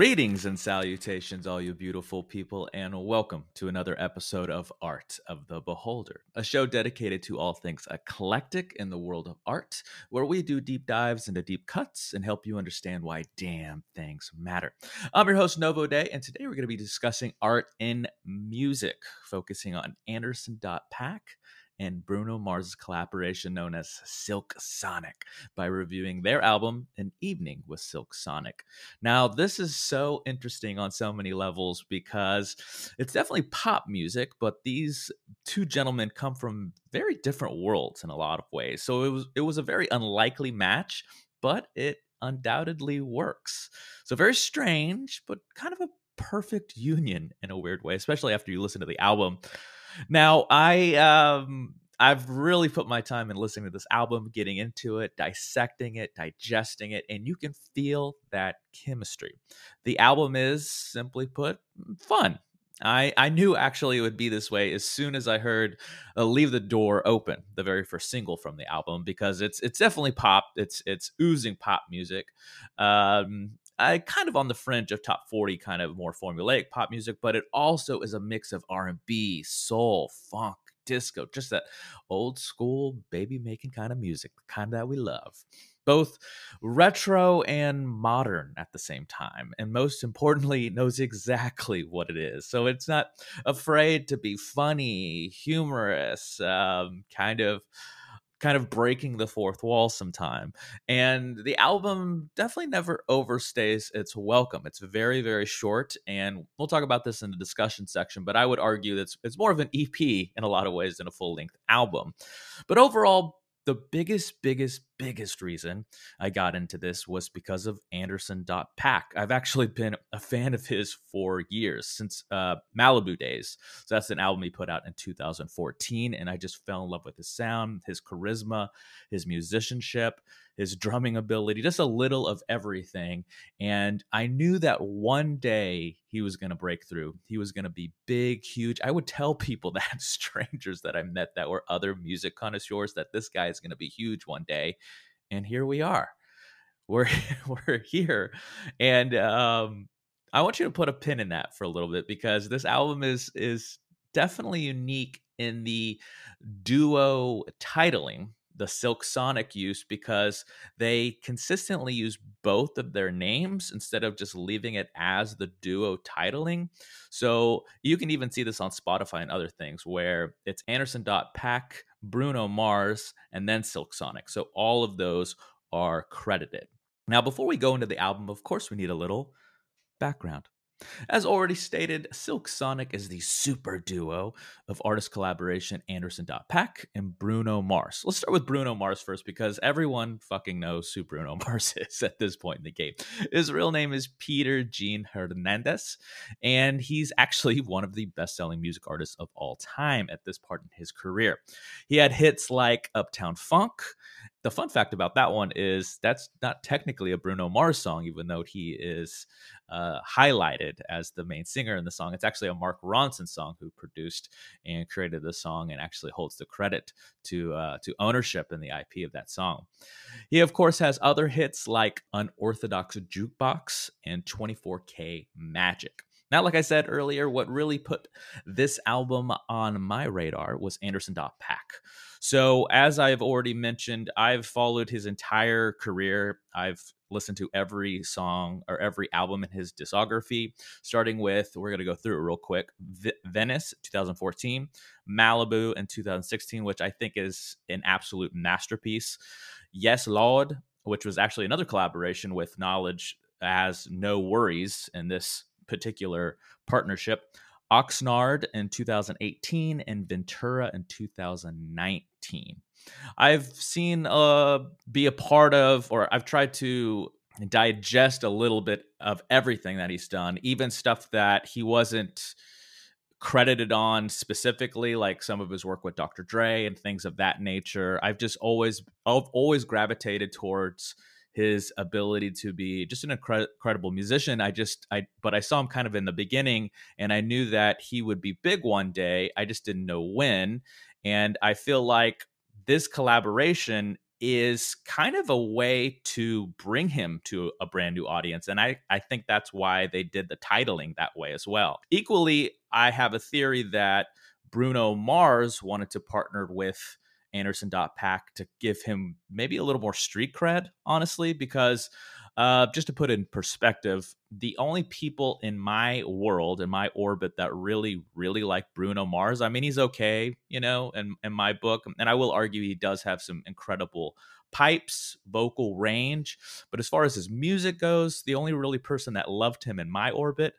Greetings and salutations, all you beautiful people, and welcome to another episode of Art of the Beholder, a show dedicated to all things eclectic in the world of art, where we do deep dives into deep cuts and help you understand why damn things matter. I'm your host, Novo Day, and today we're going to be discussing art in music, focusing on Anderson.Paak and Bruno Mars' collaboration known as Silk Sonic by reviewing their album An Evening with Silk Sonic. Now, this is so interesting on so many levels because it's definitely pop music, but these two gentlemen come from very different worlds in a lot of ways. So it was it was a very unlikely match, but it undoubtedly works. So very strange, but kind of a perfect union in a weird way, especially after you listen to the album. Now, I um I've really put my time in listening to this album, getting into it, dissecting it, digesting it, and you can feel that chemistry. The album is simply put fun. I, I knew actually it would be this way as soon as I heard uh, "Leave the Door Open," the very first single from the album, because it's it's definitely pop. It's it's oozing pop music. Um, I kind of on the fringe of top 40 kind of more formulaic pop music, but it also is a mix of R&B, soul, funk, disco, just that old school baby making kind of music, the kind that we love. Both retro and modern at the same time. And most importantly, knows exactly what it is. So it's not afraid to be funny, humorous, um, kind of kind of breaking the fourth wall sometime. And the album definitely never overstays its welcome. It's very, very short, and we'll talk about this in the discussion section, but I would argue that it's, it's more of an EP in a lot of ways than a full length album. But overall, the biggest, biggest, biggest reason I got into this was because of Anderson.Paak. I've actually been a fan of his for years, since uh, Malibu days. So that's an album he put out in 2014. And I just fell in love with his sound, his charisma, his musicianship, his drumming ability, just a little of everything. And I knew that one day he was going to break through. He was going to be big, huge. I would tell people that, strangers that I met that were other music connoisseurs, that this guy is going to be huge one day. And here we are. We're, we're here. And um, I want you to put a pin in that for a little bit because this album is is definitely unique in the duo titling the Silk Sonic use because they consistently use both of their names instead of just leaving it as the duo titling. So you can even see this on Spotify and other things where it's Anderson.Paak, Bruno Mars, and then Silk Sonic. So all of those are credited. Now, before we go into the album, of course, we need a little background. As already stated, Silk Sonic is the super duo of artist collaboration Anderson.Paak and Bruno Mars. Let's start with Bruno Mars first because everyone fucking knows who Bruno Mars is at this point in the game. His real name is Peter Gene Hernandez, and he's actually one of the best selling music artists of all time at this part in his career. He had hits like Uptown Funk, the fun fact about that one is that's not technically a Bruno Mars song, even though he is uh, highlighted as the main singer in the song. It's actually a Mark Ronson song who produced and created the song and actually holds the credit to uh, to ownership in the IP of that song. He of course has other hits like Unorthodox Jukebox and 24K Magic. Now, like I said earlier, what really put this album on my radar was Anderson Dot Paak. So, as I've already mentioned, I've followed his entire career. I've listened to every song or every album in his discography, starting with, we're going to go through it real quick v- Venice, 2014, Malibu in 2016, which I think is an absolute masterpiece. Yes, Lawd, which was actually another collaboration with Knxwledge as NxWorries in this particular partnership. Oxnard in 2018 and Ventura in 2019. I've seen uh be a part of or I've tried to digest a little bit of everything that he's done, even stuff that he wasn't credited on specifically like some of his work with Dr. Dre and things of that nature. I've just always I've always gravitated towards his ability to be just an incredible musician. I just I but I saw him kind of in the beginning and I knew that he would be big one day. I just didn't know when. And I feel like this collaboration is kind of a way to bring him to a brand new audience. And I, I think that's why they did the titling that way as well. Equally, I have a theory that Bruno Mars wanted to partner with Anderson.Paak to give him maybe a little more street cred, honestly, because uh, just to put in perspective, the only people in my world, in my orbit, that really, really like Bruno Mars, I mean, he's okay, you know, in, in my book. And I will argue he does have some incredible pipes, vocal range. But as far as his music goes, the only really person that loved him in my orbit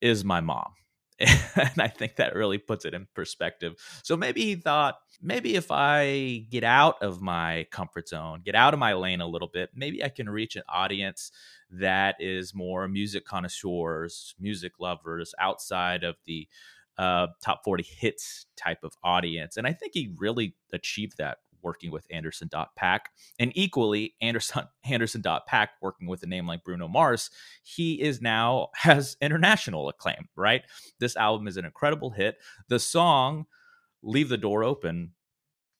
is my mom. and I think that really puts it in perspective. So maybe he thought, maybe if I get out of my comfort zone, get out of my lane a little bit, maybe I can reach an audience that is more music connoisseurs, music lovers outside of the uh, top 40 hits type of audience. And I think he really achieved that working with Anderson.Paak. And equally, Anderson Anderson.Paak working with a name like Bruno Mars, he is now has international acclaim, right? This album is an incredible hit. The song Leave the Door Open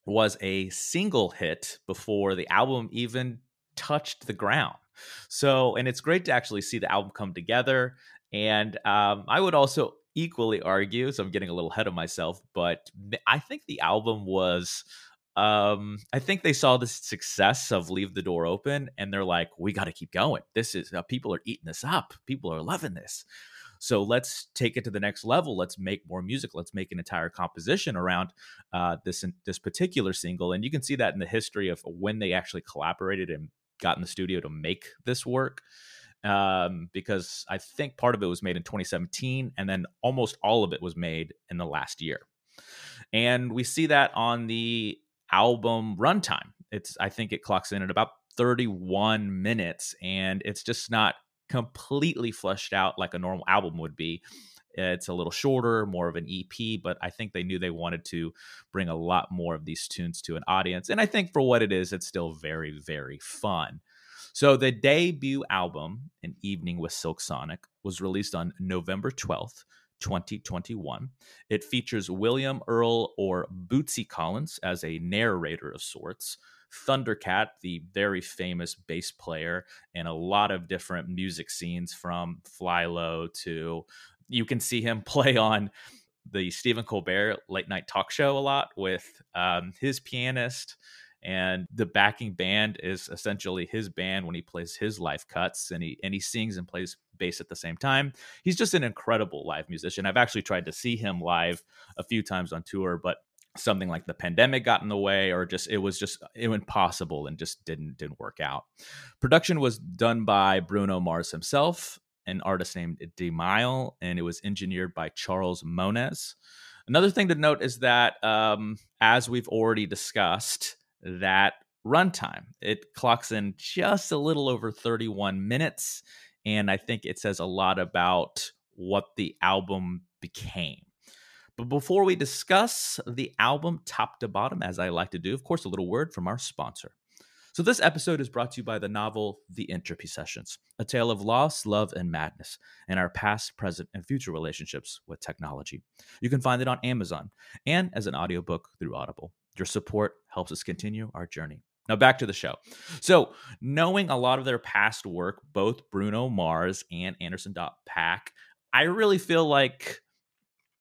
was a single hit before the album even touched the ground. So, and it's great to actually see the album come together. And um, I would also equally argue, so I'm getting a little ahead of myself, but I think the album was um, I think they saw the success of Leave the Door Open and they're like, we got to keep going. This is, uh, people are eating this up. People are loving this. So let's take it to the next level. Let's make more music. Let's make an entire composition around uh, this this particular single, and you can see that in the history of when they actually collaborated and got in the studio to make this work. Um, because I think part of it was made in 2017, and then almost all of it was made in the last year. And we see that on the album runtime. It's I think it clocks in at about 31 minutes and it's just not completely fleshed out like a normal album would be. It's a little shorter, more of an EP, but I think they knew they wanted to bring a lot more of these tunes to an audience. And I think for what it is, it's still very, very fun. So the debut album, An Evening with Silk Sonic, was released on November 12th, 2021. It features William Earl or Bootsy Collins as a narrator of sorts. Thundercat, the very famous bass player, and a lot of different music scenes from FlyLo to you can see him play on the Stephen Colbert late night talk show a lot with um, his pianist and the backing band is essentially his band when he plays his live cuts and he and he sings and plays bass at the same time. He's just an incredible live musician. I've actually tried to see him live a few times on tour, but something like the pandemic got in the way or just it was just impossible and just didn't didn't work out. Production was done by Bruno Mars himself, an artist named D'Mile, and it was engineered by Charles Moniz. Another thing to note is that, um, as we've already discussed, that runtime. It clocks in just a little over 31 minutes. And I think it says a lot about what the album became. But before we discuss the album top to bottom, as I like to do, of course, a little word from our sponsor. So, this episode is brought to you by the novel The Entropy Sessions, a tale of loss, love, and madness, and our past, present, and future relationships with technology. You can find it on Amazon and as an audiobook through Audible. Your support helps us continue our journey. Now, back to the show. So, knowing a lot of their past work, both Bruno Mars and Anderson Dot Paak, I really feel like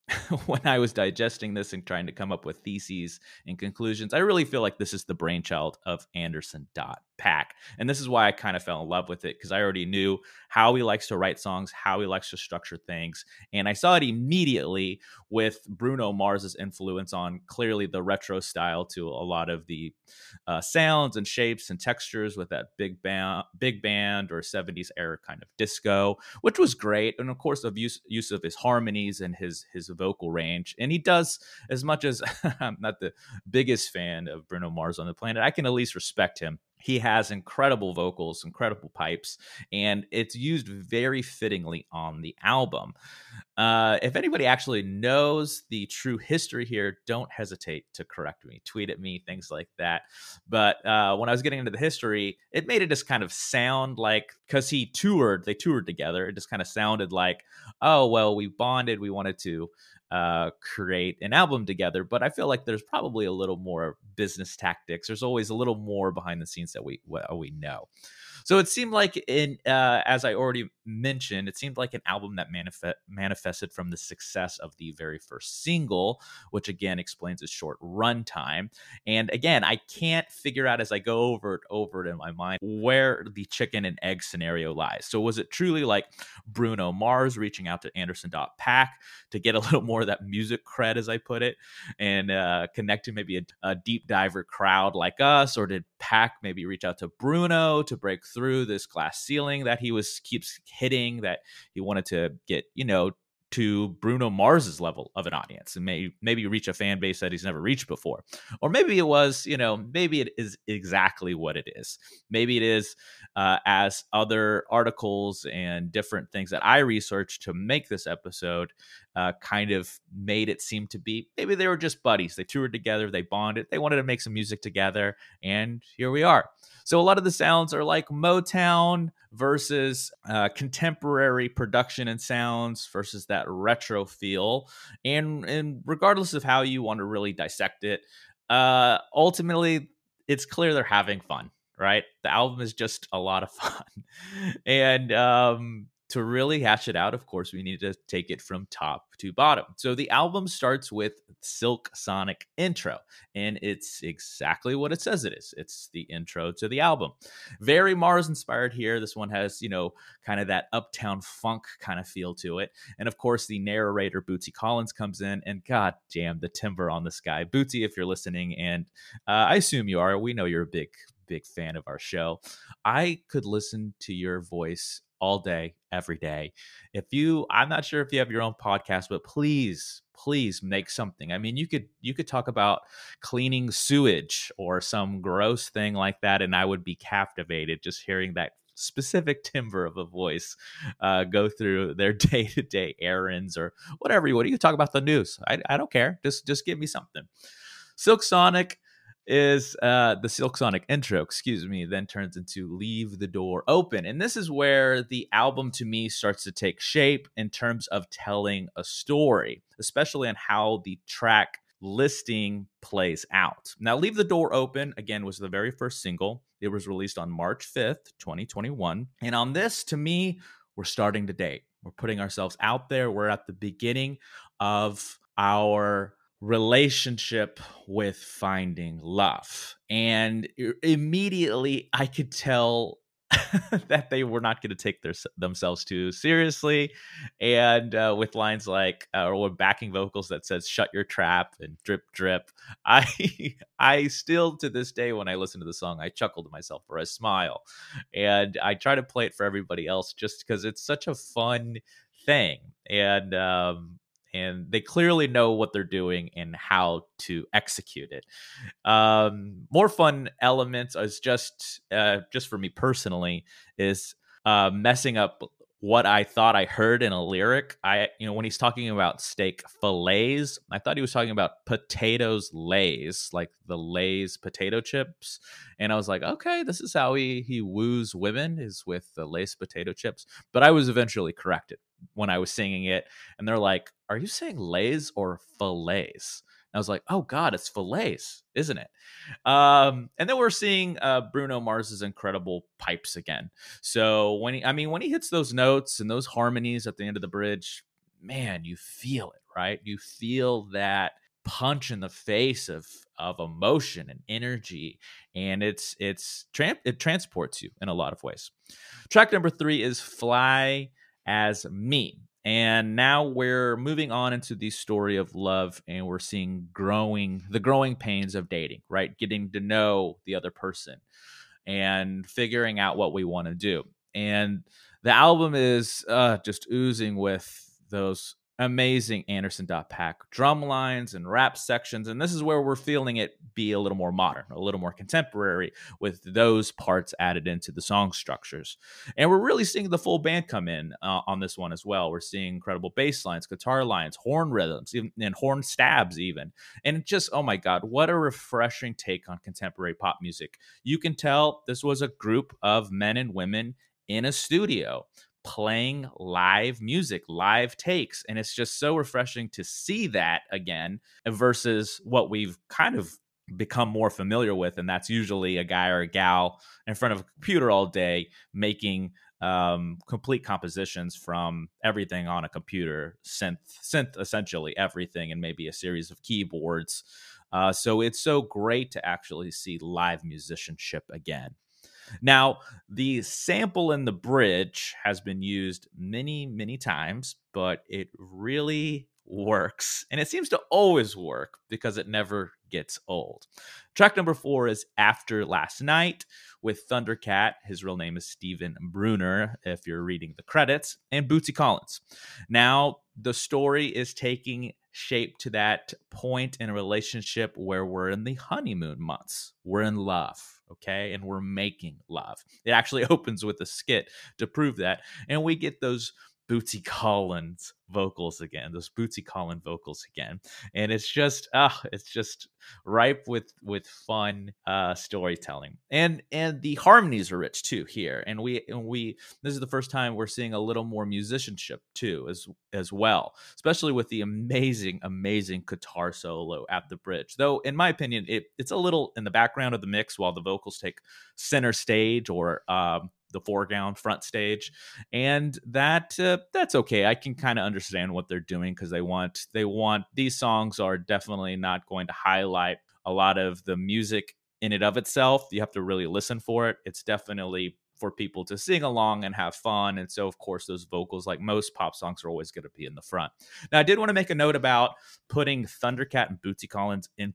when I was digesting this and trying to come up with theses and conclusions, I really feel like this is the brainchild of Anderson Dot Paak. And this is why I kind of fell in love with it because I already knew how he likes to write songs, how he likes to structure things. And I saw it immediately with Bruno Mars's influence on clearly the retro style to a lot of the uh, sounds and shapes and textures with that big band, big band or 70s era kind of disco, which was great. And of course, of use, use of his harmonies and his, his vocal range. And he does as much as I'm not the biggest fan of Bruno Mars on the planet, I can at least respect him he has incredible vocals, incredible pipes, and it's used very fittingly on the album. Uh, if anybody actually knows the true history here, don't hesitate to correct me, tweet at me, things like that. But uh, when I was getting into the history, it made it just kind of sound like because he toured, they toured together. It just kind of sounded like, oh well, we bonded, we wanted to uh, create an album together. But I feel like there's probably a little more business tactics. There's always a little more behind the scenes that we we know. So it seemed like in uh, as I already mentioned, it seemed like an album that manifest, manifested from the success of the very first single, which again explains its short runtime. And again, I can't figure out as I go over it over it in my mind where the chicken and egg scenario lies. So was it truly like Bruno Mars reaching out to Anderson .Paak to get a little more of that music cred, as I put it, and uh, connect to maybe a, a deep diver crowd like us, or did Paak maybe reach out to Bruno to break through this glass ceiling that he was keeps hitting that he wanted to get you know to Bruno Mars's level of an audience and may, maybe reach a fan base that he's never reached before. Or maybe it was, you know, maybe it is exactly what it is. Maybe it is uh, as other articles and different things that I researched to make this episode uh, kind of made it seem to be. Maybe they were just buddies. They toured together, they bonded, they wanted to make some music together, and here we are. So a lot of the sounds are like Motown versus uh, contemporary production and sounds versus that retro feel. And and regardless of how you want to really dissect it, uh, ultimately it's clear they're having fun. Right, the album is just a lot of fun, and um, to really hash it out, of course, we need to take it from top to bottom. So the album starts with Silk Sonic intro, and it's exactly what it says it is. It's the intro to the album. Very Mars inspired here. This one has, you know, kind of that uptown funk kind of feel to it. And of course, the narrator Bootsy Collins comes in, and god damn the timber on this guy. Bootsy, if you're listening, and uh, I assume you are, we know you're a big big fan of our show. I could listen to your voice all day, every day. If you, I'm not sure if you have your own podcast, but please, please make something. I mean, you could you could talk about cleaning sewage or some gross thing like that, and I would be captivated just hearing that specific timbre of a voice uh, go through their day to day errands or whatever you want. You talk about the news. I, I don't care. Just just give me something. Silk Sonic is uh, the Silk Sonic intro, excuse me, then turns into Leave the Door Open. And this is where the album to me starts to take shape in terms of telling a story, especially on how the track listing plays out. Now, Leave the Door Open, again, was the very first single. It was released on March 5th, 2021. And on this, to me, we're starting to date. We're putting ourselves out there. We're at the beginning of our relationship with finding love. And immediately I could tell that they were not going to take their themselves too seriously, and uh, with lines like uh, or backing vocals that says "shut your trap" and "drip drip," I I still to this day when I listen to the song I chuckle to myself or I smile, and I try to play it for everybody else just because it's such a fun thing, and um, and they clearly know what they're doing and how to execute it. Um, more fun elements is just uh, just for me personally is uh, messing up what I thought I heard in a lyric. I, you know, when he's talking about steak fillets, I thought he was talking about potatoes lays, like the Lay's potato chips. And I was like, okay, this is how he he woos women is with the Lay's potato chips. But I was eventually corrected when I was singing it, and they're like, "Are you saying lays or fillets?" I was like, oh God, it's fillets, isn't it? Um, and then we're seeing uh, Bruno Mars's incredible pipes again. So when he, I mean, when he hits those notes and those harmonies at the end of the bridge, man, you feel it, right? You feel that punch in the face of of emotion and energy, and it's it's tramp it transports you in a lot of ways. Track number three is "Fly as Me." And now we're moving on into the story of love and we're seeing growing the growing pains of dating, right? Getting to know the other person and figuring out what we want to do. And the album is uh, just oozing with those amazing Anderson Paak drum lines and rap sections, and this is where we're feeling it be a little more modern, a little more contemporary, with those parts added into the song structures. And we're really seeing the full band come in uh, on this one as well. We're seeing incredible bass lines, guitar lines, horn rhythms, even, and horn stabs, even. And just oh my god, what a refreshing take on contemporary pop music! You can tell this was a group of men and women in a studio playing live music, live takes. And it's just so refreshing to see that again versus what we've kind of become more familiar with. And that's usually a guy or a gal in front of a computer all day making um, complete compositions from everything on a computer, synth, synth essentially everything, and maybe a series of keyboards. Uh, so it's so great to actually see live musicianship again. Now, the sample in the bridge has been used many, many times, but it really works. And it seems to always work because it never gets old. Track number four is After Last Night with Thundercat. His real name is Stephen Bruner, if you're reading the credits, and Bootsy Collins. Now, the story is taking shape to that point in a relationship where we're in the honeymoon months. We're in love, okay? And we're making love. It actually opens with a skit to prove that. And we get those Bootsy Collins vocals again, those Bootsy Collins vocals again, and it's just ah, uh, it's just ripe with with fun uh, storytelling, and and the harmonies are rich too here, and we and we this is the first time we're seeing a little more musicianship too as as well, especially with the amazing amazing guitar solo at the bridge. Though in my opinion, it it's a little in the background of the mix while the vocals take center stage or um, the foreground front stage and that uh, that's okay i can kind of understand what they're doing because they want they want these songs are definitely not going to highlight a lot of the music in and of itself you have to really listen for it it's definitely for people to sing along and have fun. And so, of course, those vocals, like most pop songs, are always going to be in the front. Now, I did want to make a note about putting Thundercat and Bootsy Collins in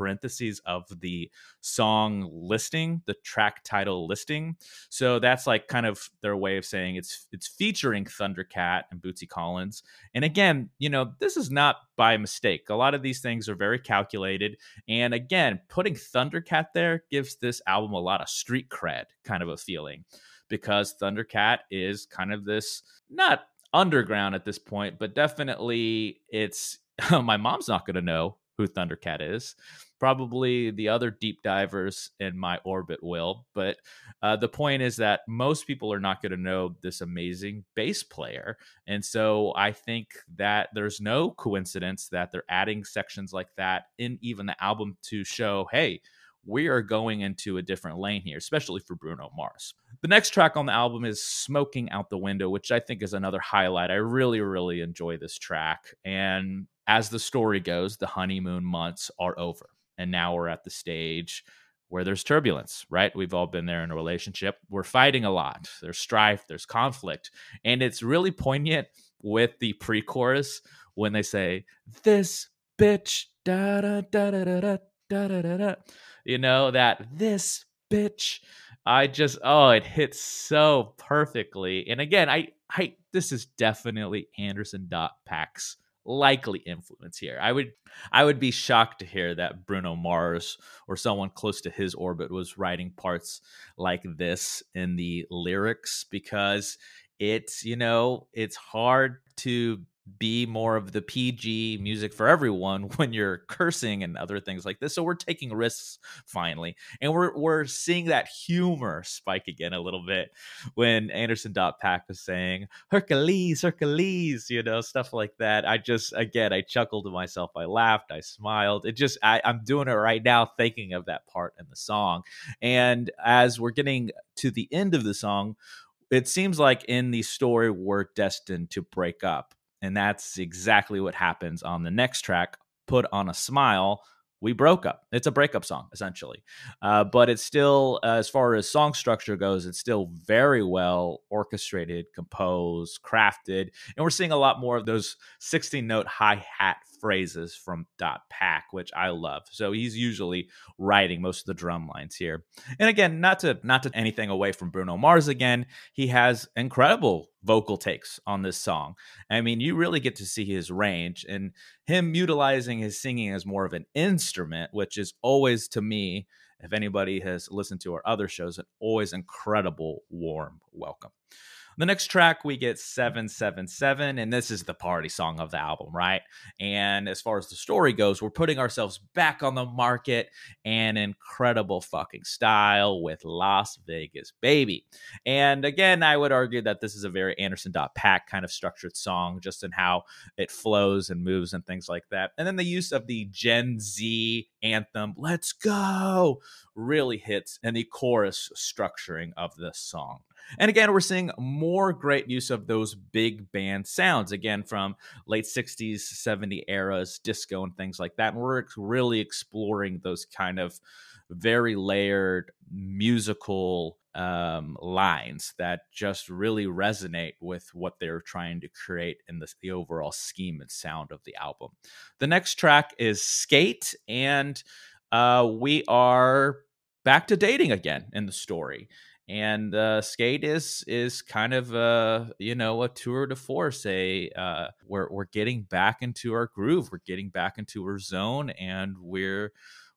parentheses of the song listing, the track title listing. So that's like kind of their way of saying it's it's featuring Thundercat and Bootsy Collins. And again, you know, this is not by mistake. A lot of these things are very calculated. And again, putting Thundercat there gives this album a lot of street cred kind of a feeling because Thundercat is kind of this not underground at this point, but definitely it's my mom's not going to know who Thundercat is. Probably the other deep divers in my orbit will. But uh, the point is that most people are not going to know this amazing bass player. And so I think that there's no coincidence that they're adding sections like that in even the album to show, hey, we are going into a different lane here, especially for Bruno Mars. The next track on the album is Smoking Out the Window, which I think is another highlight. I really, really enjoy this track. And as the story goes, the honeymoon months are over. And now we're at the stage where there's turbulence, right? We've all been there in a relationship. We're fighting a lot. There's strife, there's conflict. And it's really poignant with the pre chorus when they say, This bitch, da da da da da da da da da. You know, that this bitch. I just, oh, it hits so perfectly. And again, I, I, this is definitely Anderson Dot Paak's likely influence here. I would I would be shocked to hear that Bruno Mars or someone close to his orbit was writing parts like this in the lyrics because it's, you know, it's hard to be more of the PG music for everyone when you're cursing and other things like this. So we're taking risks finally, and we're we're seeing that humor spike again a little bit when Anderson Dot Paak was saying Hercules, Hercules, you know, stuff like that. I just again I chuckled to myself, I laughed, I smiled. It just I, I'm doing it right now, thinking of that part in the song, and as we're getting to the end of the song. It seems like in the story we're destined to break up and that's exactly what happens on the next track, Put on a Smile. We broke up. It's a breakup song, essentially. Uh, but it's still, uh, as far as song structure goes, it's still very well orchestrated, composed, crafted. And we're seeing a lot more of those 16 note hi hat phrases from Dot Paak, which I love. So he's usually writing most of the drum lines here. And again, not to not to anything away from Bruno Mars again, he has incredible vocal takes on this song. I mean, you really get to see his range and him utilizing his singing as more of an instrument, which is always to me, if anybody has listened to our other shows, an always incredible warm welcome. The next track, we get 777, and this is the party song of the album, right? And as far as the story goes, we're putting ourselves back on the market and incredible fucking style with Las Vegas Baby. And again, I would argue that this is a very Anderson Dot Paak kind of structured song, just in how it flows and moves and things like that. And then the use of the Gen Z anthem, Let's Go, really hits, and the chorus structuring of this song. And again, we're seeing more great use of those big band sounds, again, from late 60s, 70 eras, disco, and things like that. And we're really exploring those kind of very layered musical um, lines that just really resonate with what they're trying to create in the, the overall scheme and sound of the album. The next track is Skate, and uh, we are back to dating again in the story and uh, skate is is kind of a you know a tour de force a uh, we're, we're getting back into our groove we're getting back into our zone and we're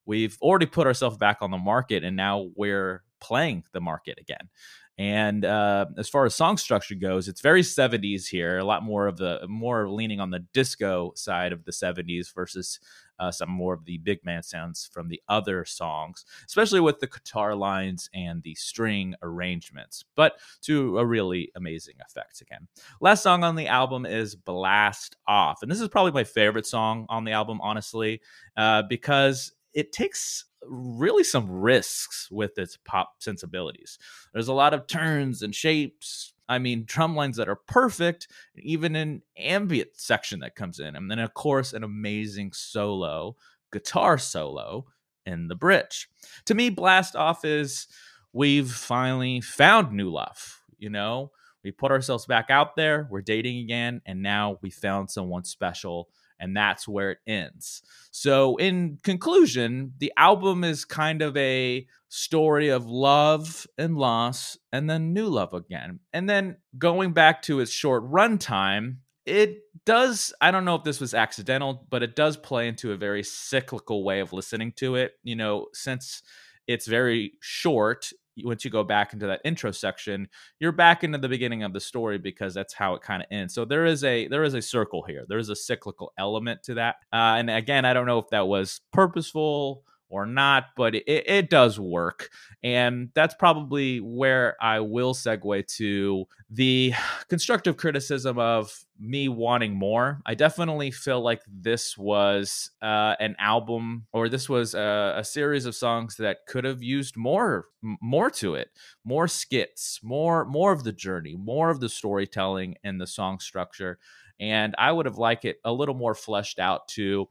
we've already put ourselves back on the market and now we're playing the market again and uh, as far as song structure goes, it's very 70s here. A lot more of the more leaning on the disco side of the 70s versus uh, some more of the big man sounds from the other songs, especially with the guitar lines and the string arrangements, but to a really amazing effect again. Last song on the album is Blast Off. And this is probably my favorite song on the album, honestly, uh, because it takes really some risks with its pop sensibilities. There's a lot of turns and shapes. I mean, drum lines that are perfect, even an ambient section that comes in. And then, of course, an amazing solo, guitar solo in the bridge. To me, Blast Off is we've finally found new love. You know, we put ourselves back out there, we're dating again, and now we found someone special and that's where it ends. So, in conclusion, the album is kind of a story of love and loss, and then new love again. And then going back to its short runtime, it does. I don't know if this was accidental, but it does play into a very cyclical way of listening to it. You know, since it's very short once you go back into that intro section you're back into the beginning of the story because that's how it kind of ends. So there is a there is a circle here. There is a cyclical element to that. Uh, and again i don't know if that was purposeful or not, but it, it does work. And that's probably where I will segue to the constructive criticism of me wanting more. I definitely feel like this was uh, an album or this was a, a, series of songs that could have used more more to it, more skits, more more of the journey, more of the storytelling and the song structure. And I would have liked it a little more fleshed out to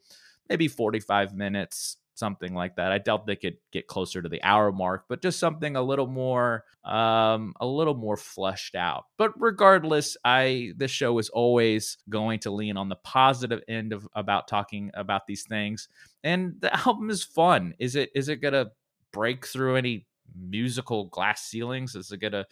maybe 45 minutes something like that. I doubt they could get closer to the hour mark, but just something a little more um a little more fleshed out. But regardless, I this show is always going to lean on the positive end of about talking about these things. And the album is fun. Is it is it going to break through any musical glass ceilings? Is it going to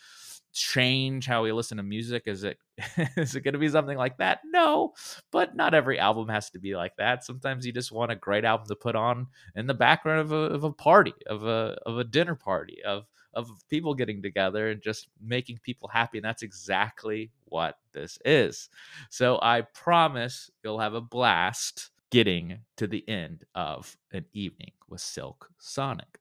change how we listen to music? Is it is it going to be something like that? No, but not every album has to be like that. Sometimes you just want a great album to put on in the background of a, of a party, of a of a dinner party, of of people getting together and just making people happy. And that's exactly what this is. So I promise you'll have a blast getting to the end of an evening with Silk Sonic.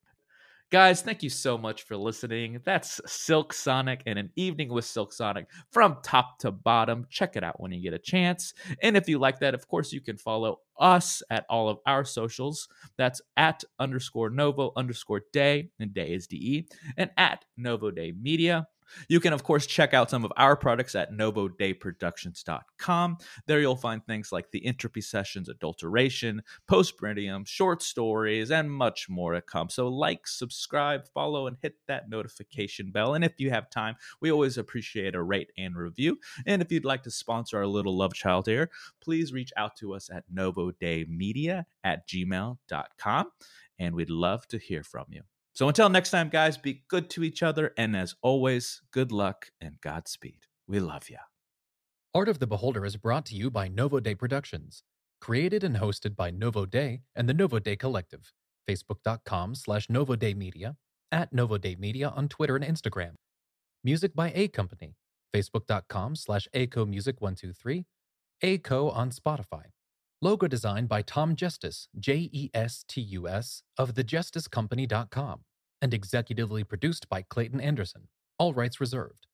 Guys, thank you so much for listening. That's Silk Sonic and an evening with Silk Sonic from top to bottom. Check it out when you get a chance. And if you like that, of course, you can follow us at all of our socials. That's at underscore Novo underscore day, and day is DE, and at Novo Day Media. You can, of course, check out some of our products at novodayproductions.com. There you'll find things like the entropy sessions, adulteration, postprendium, short stories, and much more to come. So, like, subscribe, follow, and hit that notification bell. And if you have time, we always appreciate a rate and review. And if you'd like to sponsor our little love child here, please reach out to us at novodaymedia at gmail.com. And we'd love to hear from you. So until next time, guys, be good to each other. And as always, good luck and Godspeed. We love you. Art of the Beholder is brought to you by Novo Day Productions. Created and hosted by Novo Day and the Novo Day Collective. Facebook.com slash Novo Day Media, at Novo Day Media on Twitter and Instagram. Music by A Company. Facebook.com slash ACO Music 123, ACO on Spotify. Logo designed by Tom Justice, J E S T U S, of thejusticecompany.com, and executively produced by Clayton Anderson. All rights reserved.